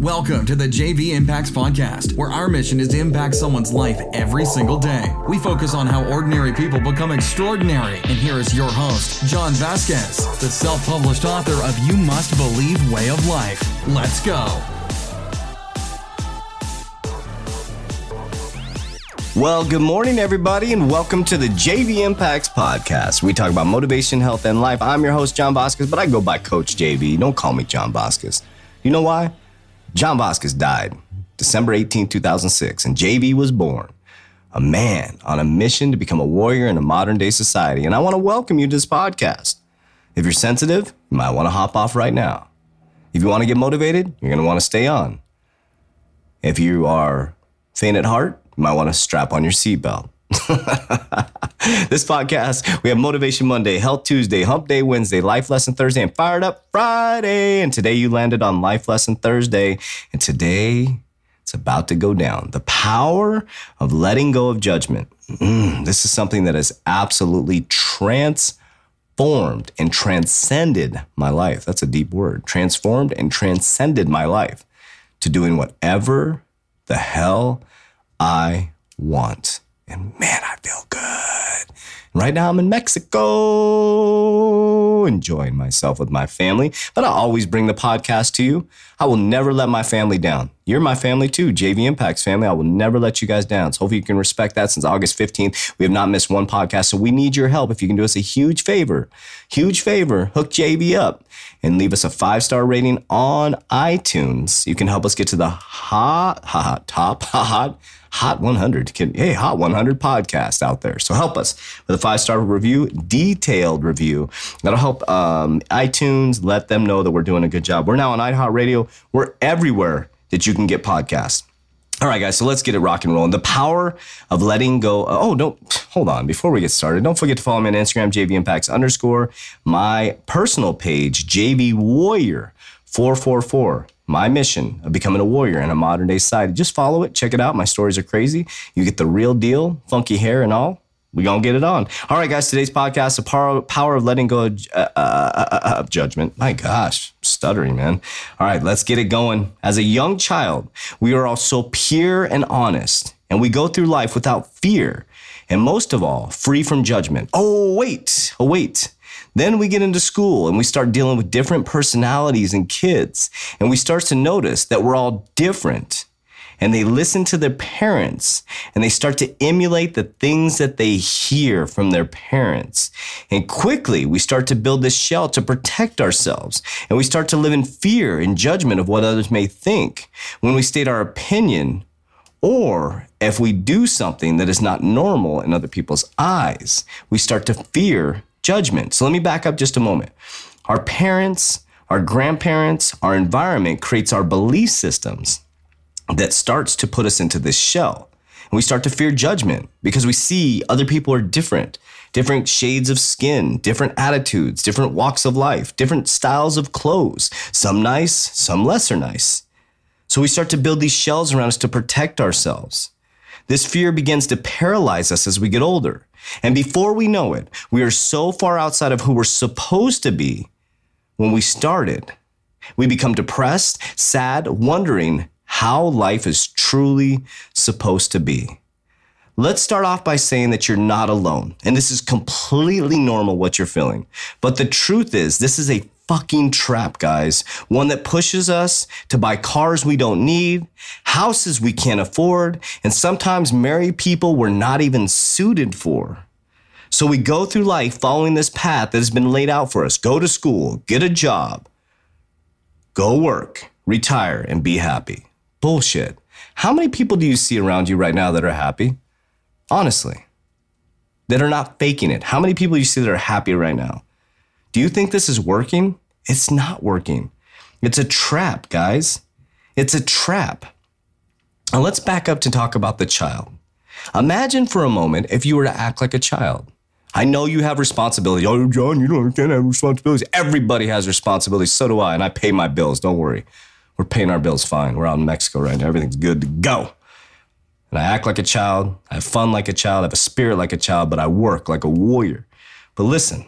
Welcome to the JV Impacts Podcast, where our mission is to impact someone's life every single day. We focus on how ordinary people become extraordinary. And here is your host, John Vasquez, the self published author of You Must Believe Way of Life. Let's go. Well, good morning, everybody, and welcome to the JV Impacts Podcast. We talk about motivation, health, and life. I'm your host, John Vasquez, but I go by Coach JV. Don't call me John Vasquez. You know why? John Vasquez died December 18, 2006, and JV was born. A man on a mission to become a warrior in a modern day society. And I want to welcome you to this podcast. If you're sensitive, you might want to hop off right now. If you want to get motivated, you're going to want to stay on. If you are faint at heart, you might want to strap on your seatbelt. this podcast, we have Motivation Monday, Health Tuesday, Hump Day Wednesday, Life Lesson Thursday, and Fired Up Friday. And today you landed on Life Lesson Thursday. And today it's about to go down. The power of letting go of judgment. Mm, this is something that has absolutely transformed and transcended my life. That's a deep word. Transformed and transcended my life to doing whatever the hell I want. And man, I feel good. Right now, I'm in Mexico, enjoying myself with my family. But I always bring the podcast to you. I will never let my family down. You're my family too, JV Impacts family. I will never let you guys down. So hopefully you can respect that. Since August 15th, we have not missed one podcast. So we need your help. If you can do us a huge favor, huge favor, hook JV up and leave us a five star rating on iTunes. You can help us get to the hot, hot, top, hot Hot 100. Hey, Hot 100 podcast out there. So help us with a five star review, detailed review. That'll help um, iTunes let them know that we're doing a good job. We're now on iHeartRadio. We're everywhere that you can get podcasts. All right, guys, so let's get it rock and rolling. The power of letting go. Oh, don't hold on. Before we get started, don't forget to follow me on Instagram, JV Impacts underscore, my personal page, JV Warrior 444 my mission of becoming a warrior in a modern day society. Just follow it, check it out. My stories are crazy. You get the real deal, funky hair and all. We gonna get it on. All right, guys. Today's podcast: the power, power of letting go of, uh, uh, uh, of judgment. My gosh, stuttering, man. All right, let's get it going. As a young child, we are all so pure and honest, and we go through life without fear, and most of all, free from judgment. Oh wait, oh wait. Then we get into school and we start dealing with different personalities and kids. And we start to notice that we're all different. And they listen to their parents and they start to emulate the things that they hear from their parents. And quickly we start to build this shell to protect ourselves. And we start to live in fear and judgment of what others may think. When we state our opinion, or if we do something that is not normal in other people's eyes, we start to fear judgment. So let me back up just a moment. Our parents, our grandparents, our environment creates our belief systems that starts to put us into this shell. And we start to fear judgment because we see other people are different, different shades of skin, different attitudes, different walks of life, different styles of clothes, some nice, some lesser nice. So we start to build these shells around us to protect ourselves. This fear begins to paralyze us as we get older. And before we know it, we are so far outside of who we're supposed to be when we started. We become depressed, sad, wondering how life is truly supposed to be. Let's start off by saying that you're not alone. And this is completely normal what you're feeling. But the truth is, this is a fucking trap, guys. One that pushes us to buy cars we don't need, houses we can't afford, and sometimes marry people we're not even suited for. So we go through life following this path that has been laid out for us go to school, get a job, go work, retire, and be happy. Bullshit. How many people do you see around you right now that are happy? Honestly, that are not faking it. How many people do you see that are happy right now? Do you think this is working? It's not working. It's a trap, guys. It's a trap. And let's back up to talk about the child. Imagine for a moment if you were to act like a child. I know you have responsibility. Oh, John, you don't have responsibilities. Everybody has responsibilities. So do I, and I pay my bills. Don't worry. We're paying our bills fine. We're out in Mexico right now. Everything's good to go. And I act like a child. I have fun like a child. I have a spirit like a child, but I work like a warrior. But listen,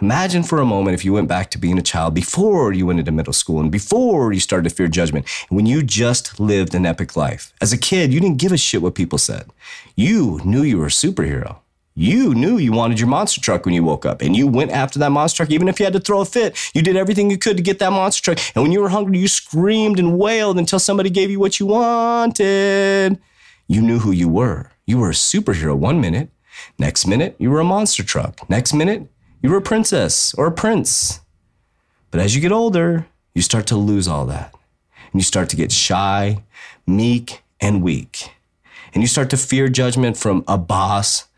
Imagine for a moment if you went back to being a child before you went into middle school and before you started to fear judgment, when you just lived an epic life. As a kid, you didn't give a shit what people said. You knew you were a superhero. You knew you wanted your monster truck when you woke up and you went after that monster truck. Even if you had to throw a fit, you did everything you could to get that monster truck. And when you were hungry, you screamed and wailed until somebody gave you what you wanted. You knew who you were. You were a superhero one minute. Next minute, you were a monster truck. Next minute, you were a princess or a prince. But as you get older, you start to lose all that. And you start to get shy, meek, and weak. And you start to fear judgment from a boss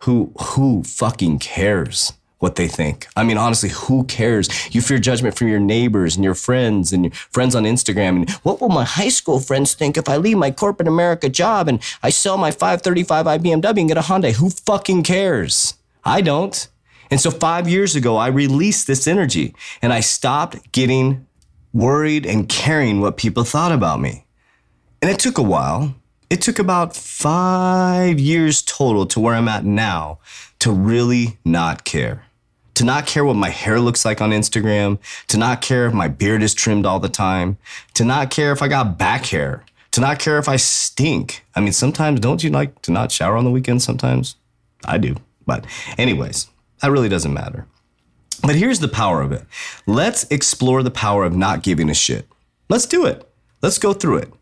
who who fucking cares what they think. I mean, honestly, who cares? You fear judgment from your neighbors and your friends and your friends on Instagram. And what will my high school friends think if I leave my corporate America job and I sell my 535i BMW and get a Hyundai? Who fucking cares? I don't. And so five years ago, I released this energy and I stopped getting worried and caring what people thought about me. And it took a while. It took about five years total to where I'm at now to really not care. To not care what my hair looks like on Instagram, to not care if my beard is trimmed all the time, to not care if I got back hair, to not care if I stink. I mean, sometimes don't you like to not shower on the weekend sometimes? I do. But, anyways, that really doesn't matter. But here's the power of it. Let's explore the power of not giving a shit. Let's do it. Let's go through it.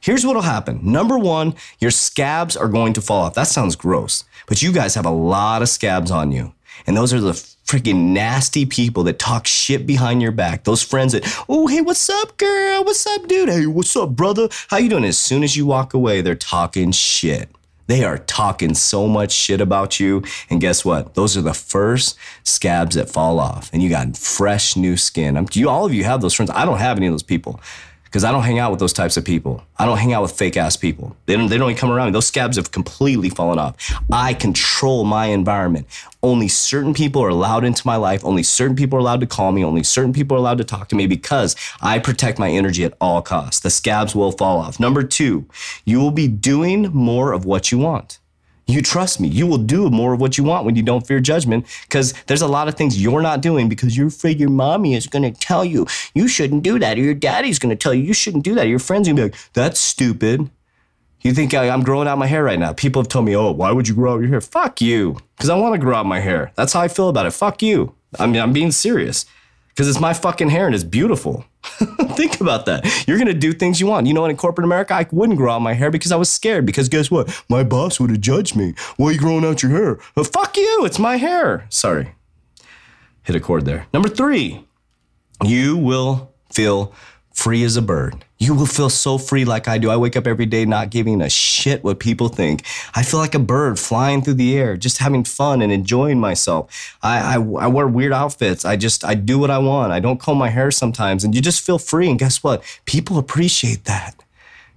Here's what'll happen. Number one, your scabs are going to fall off. That sounds gross, but you guys have a lot of scabs on you. And those are the freaking nasty people that talk shit behind your back. Those friends that, oh, hey, what's up, girl? What's up, dude? Hey, what's up, brother? How you doing? As soon as you walk away, they're talking shit. They are talking so much shit about you. And guess what? Those are the first scabs that fall off. And you got fresh new skin. I'm, you, all of you have those friends. I don't have any of those people because I don't hang out with those types of people. I don't hang out with fake ass people. They don't, they don't even come around me. Those scabs have completely fallen off. I control my environment. Only certain people are allowed into my life. Only certain people are allowed to call me. Only certain people are allowed to talk to me because I protect my energy at all costs. The scabs will fall off. Number two, you will be doing more of what you want. You trust me. You will do more of what you want when you don't fear judgment because there's a lot of things you're not doing because you're afraid your mommy is going to tell you you shouldn't do that or your daddy's going to tell you you shouldn't do that. Your friends are going to be like, that's stupid. You think I, am growing out my hair right now? People have told me, oh, why would you grow out your hair? Fuck you. Because I want to grow out my hair. That's how I feel about it. Fuck you. I mean, I'm being serious because it's my fucking hair and it's beautiful. Think about that. You're gonna do things you want. You know, in corporate America, I wouldn't grow out my hair because I was scared. Because guess what? My boss would have judged me. Why are you growing out your hair? Well, fuck you. It's my hair. Sorry. Hit a chord there. Number three, you will feel free as a bird. You will feel so free like I do. I wake up every day not giving a shit what people think. I feel like a bird flying through the air, just having fun and enjoying myself. I, I, I wear weird outfits. I just, I do what I want. I don't comb my hair sometimes and you just feel free. And guess what? People appreciate that.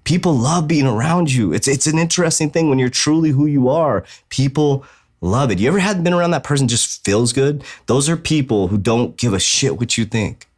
People love being around you. It's, it's an interesting thing when you're truly who you are. People love it. You ever had been around that person just feels good? Those are people who don't give a shit what you think.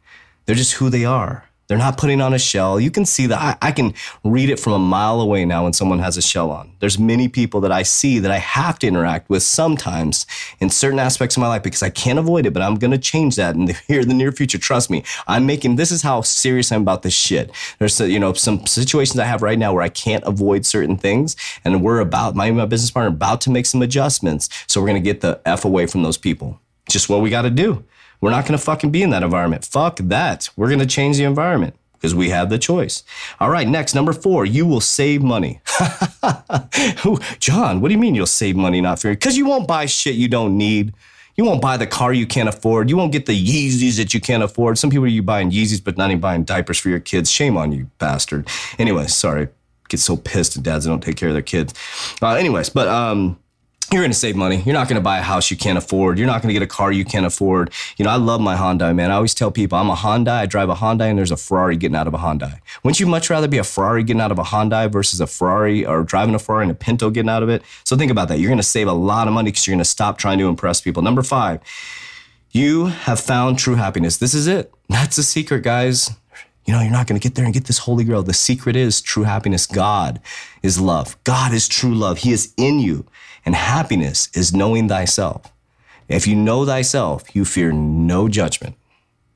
They're just who they are. They're not putting on a shell. You can see that. I, I, can read it from a mile away now when someone has a shell on. There's many people that I see that I have to interact with sometimes in certain aspects of my life because I can't avoid it, but I'm going to change that in the, here in the near future. Trust me. I'm making, this is how serious I'm about this shit. There's, uh, you know, some situations I have right now where I can't avoid certain things and we're about, my, my business partner about to make some adjustments. So we're going to get the F away from those people. Just what we got to do. We're not going to fucking be in that environment. Fuck that. We're going to change the environment because we have the choice. All right, next, number four, you will save money. John, what do you mean you'll save money not fearing? Because you won't buy shit you don't need. You won't buy the car you can't afford. You won't get the Yeezys that you can't afford. Some people are you buying Yeezys, but not even buying diapers for your kids. Shame on you, bastard. Anyway, sorry. Get so pissed at dads that don't take care of their kids. Uh, anyways, but um, you're going to save money. You're not going to buy a house you can't afford. You're not going to get a car you can't afford. You know, I love my Hyundai, man. I always tell people I'm a Hyundai. I drive a Hyundai, and there's a Ferrari getting out of a Hyundai. Wouldn't you much rather be a Ferrari getting out of a Hyundai versus a Ferrari or driving a Ferrari and a Pinto getting out of it? So think about that. You're going to save a lot of money because you're going to stop trying to impress people. Number five, you have found true happiness. This is it. That's the secret, guys. You know, you're not going to get there and get this holy grail. The secret is true happiness. God is love. God is true love. He is in you. And happiness is knowing thyself. If you know thyself, you fear no judgment.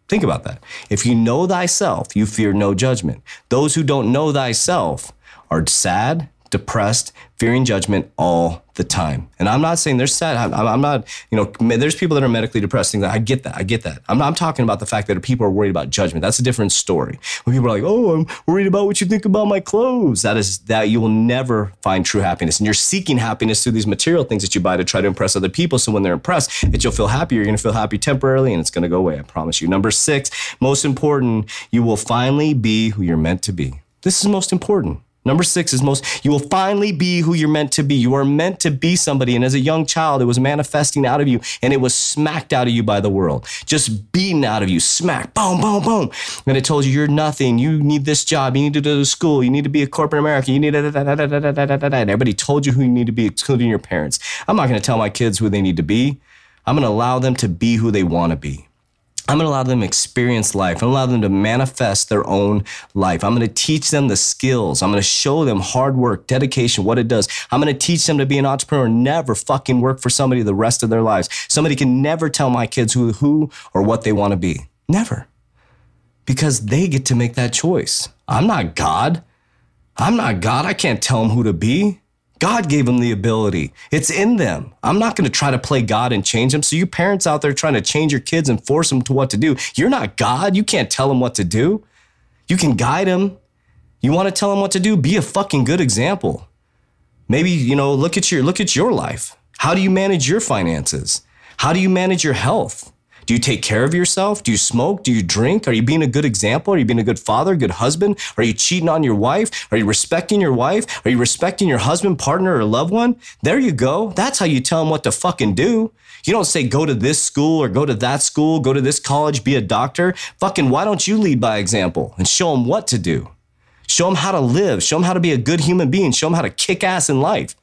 Think about that. If you know thyself, you fear no judgment. Those who don't know thyself are sad, depressed, fearing judgment all the time. And I'm not saying they're sad. I'm, I'm, not, you know, there's people that are medically depressed. Things like, I get that. I get that. I'm, not, I'm talking about the fact that people are worried about judgment. That's a different story. When people are like, oh, I'm worried about what you think about my clothes. That is that you will never find true happiness. And you're seeking happiness through these material things that you buy to try to impress other people. So when they're impressed, that you'll feel happy. You're going to feel happy temporarily and it's going to go away. I promise you. Number six, most important, you will finally be who you're meant to be. This is most important. Number six is most, you will finally be who you're meant to be. You are meant to be somebody. And as a young child, it was manifesting out of you and it was smacked out of you by the world. Just beaten out of you, smack, boom, boom, boom. And it told you you're nothing. You need this job. You need to go to school. You need to be a corporate American. You need da, da, da, da, da, da, da, da, da. Everybody told you who you need to be, including your parents. I'm not going to tell my kids who they need to be. I'm going to allow them to be who they want to be. I'm going to allow them to experience life. I'm going to allow them to manifest their own life. I'm going to teach them the skills. I'm going to show them hard work, dedication, what it does. I'm going to teach them to be an entrepreneur, and never fucking work for somebody the rest of their lives. Somebody can never tell my kids who, who or what they want to be. Never. Because they get to make that choice. I'm not God. I'm not God. I can't tell them who to be. God gave them the ability. It's in them. I'm not going to try to play God and change them. So, you parents out there trying to change your kids and force them to what to do, you're not God. You can't tell them what to do. You can guide them. You want to tell them what to do? Be a fucking good example. Maybe, you know, look at your look at your life. How do you manage your finances? How do you manage your health? Do you take care of yourself? Do you smoke? Do you drink? Are you being a good example? Are you being a good father, good husband? Are you cheating on your wife? Are you respecting your wife? Are you respecting your husband, partner, or loved one? There you go. That's how you tell them what to fucking do. You don't say go to this school or go to that school, go to this college, be a doctor. Fucking why don't you lead by example and show them what to do? Show them how to live. Show them how to be a good human being. Show them how to kick ass in life.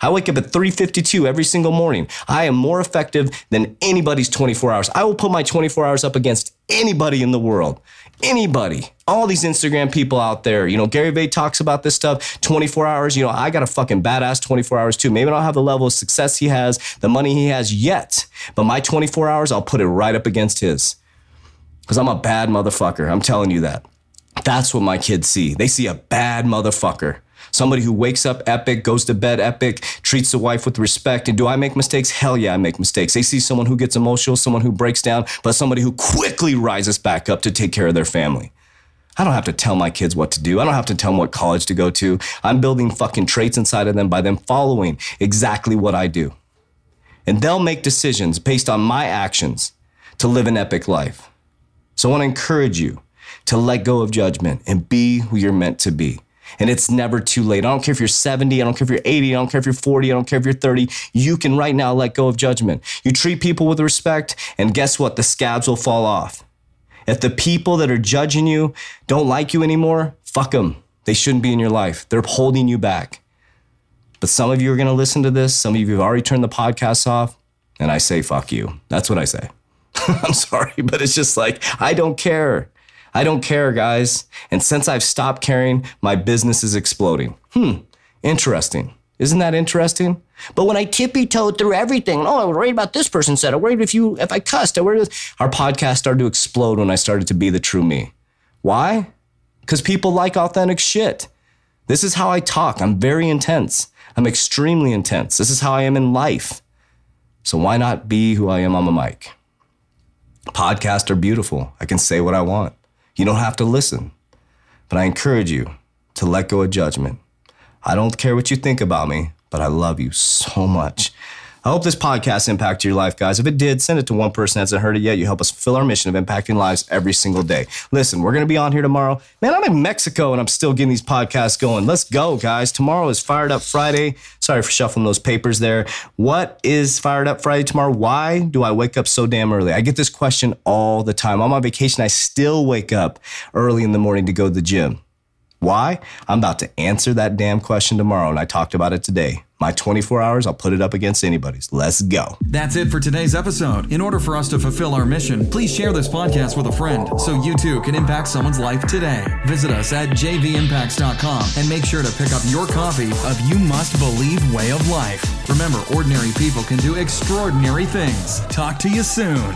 I wake up at 3:52 every single morning. I am more effective than anybody's 24 hours. I will put my 24 hours up against anybody in the world. Anybody. All these Instagram people out there, you know, Gary Vee talks about this stuff 24 hours. You know, I got a fucking badass 24 hours too. Maybe I don't have the level of success he has, the money he has yet, but my 24 hours, I'll put it right up against his. Because I'm a bad motherfucker. I'm telling you that. That's what my kids see. They see a bad motherfucker somebody who wakes up epic, goes to bed epic, treats the wife with respect. And do I make mistakes? Hell yeah, I make mistakes. They see someone who gets emotional, someone who breaks down, but somebody who quickly rises back up to take care of their family. I don't have to tell my kids what to do. I don't have to tell them what college to go to. I'm building fucking traits inside of them by them following exactly what I do. And they'll make decisions based on my actions to live an epic life. So I want to encourage you to let go of judgment and be who you're meant to be and it's never too late. I don't care if you're 70, I don't care if you're 80, I don't care if you're 40, I don't care if you're 30. You can right now let go of judgment. You treat people with respect, and guess what? The scabs will fall off. If the people that are judging you don't like you anymore, fuck them. They shouldn't be in your life. They're holding you back. But some of you are going to listen to this. Some of you have already turned the podcast off. And I say, fuck you. That's what I say. I'm sorry, but it's just like, I don't care. I don't care, guys. And since I've stopped caring, my business is exploding. Hmm, interesting. Isn't that interesting? But when I tippy toed through everything, oh, I worried about this person said, I worried if you if I cussed, I worried if our podcast started to explode when I started to be the true me. Why? Because people like authentic shit. This is how I talk. I'm very intense. I'm extremely intense. This is how I am in life. So why not be who I am on the mic? Podcasts are beautiful. I can say what I want. You don't have to listen. But I encourage you to let go of judgment. I don't care what you think about me, but I love you so much. I hope this podcast impacted your life, guys. If it did, send it to one person that hasn't heard it yet. You help us fulfill our mission of impacting lives every single day. Listen, we're going to be on here tomorrow. Man, I'm in Mexico and I'm still getting these podcasts going. Let's go, guys. Tomorrow is Fired Up Friday. Sorry for shuffling those papers there. What is Fired Up Friday tomorrow? Why do I wake up so damn early? I get this question all the time. On my vacation. I still wake up early in the morning to go to the gym. Why? I'm about to answer that damn question tomorrow, and I talked about it today. My 24 hours, I'll put it up against anybody's. Let's go. That's it for today's episode. In order for us to fulfill our mission, please share this podcast with a friend so you too can impact someone's life today. Visit us at jvimpacts.com and make sure to pick up your copy of You Must Believe Way of Life. Remember, ordinary people can do extraordinary things. Talk to you soon.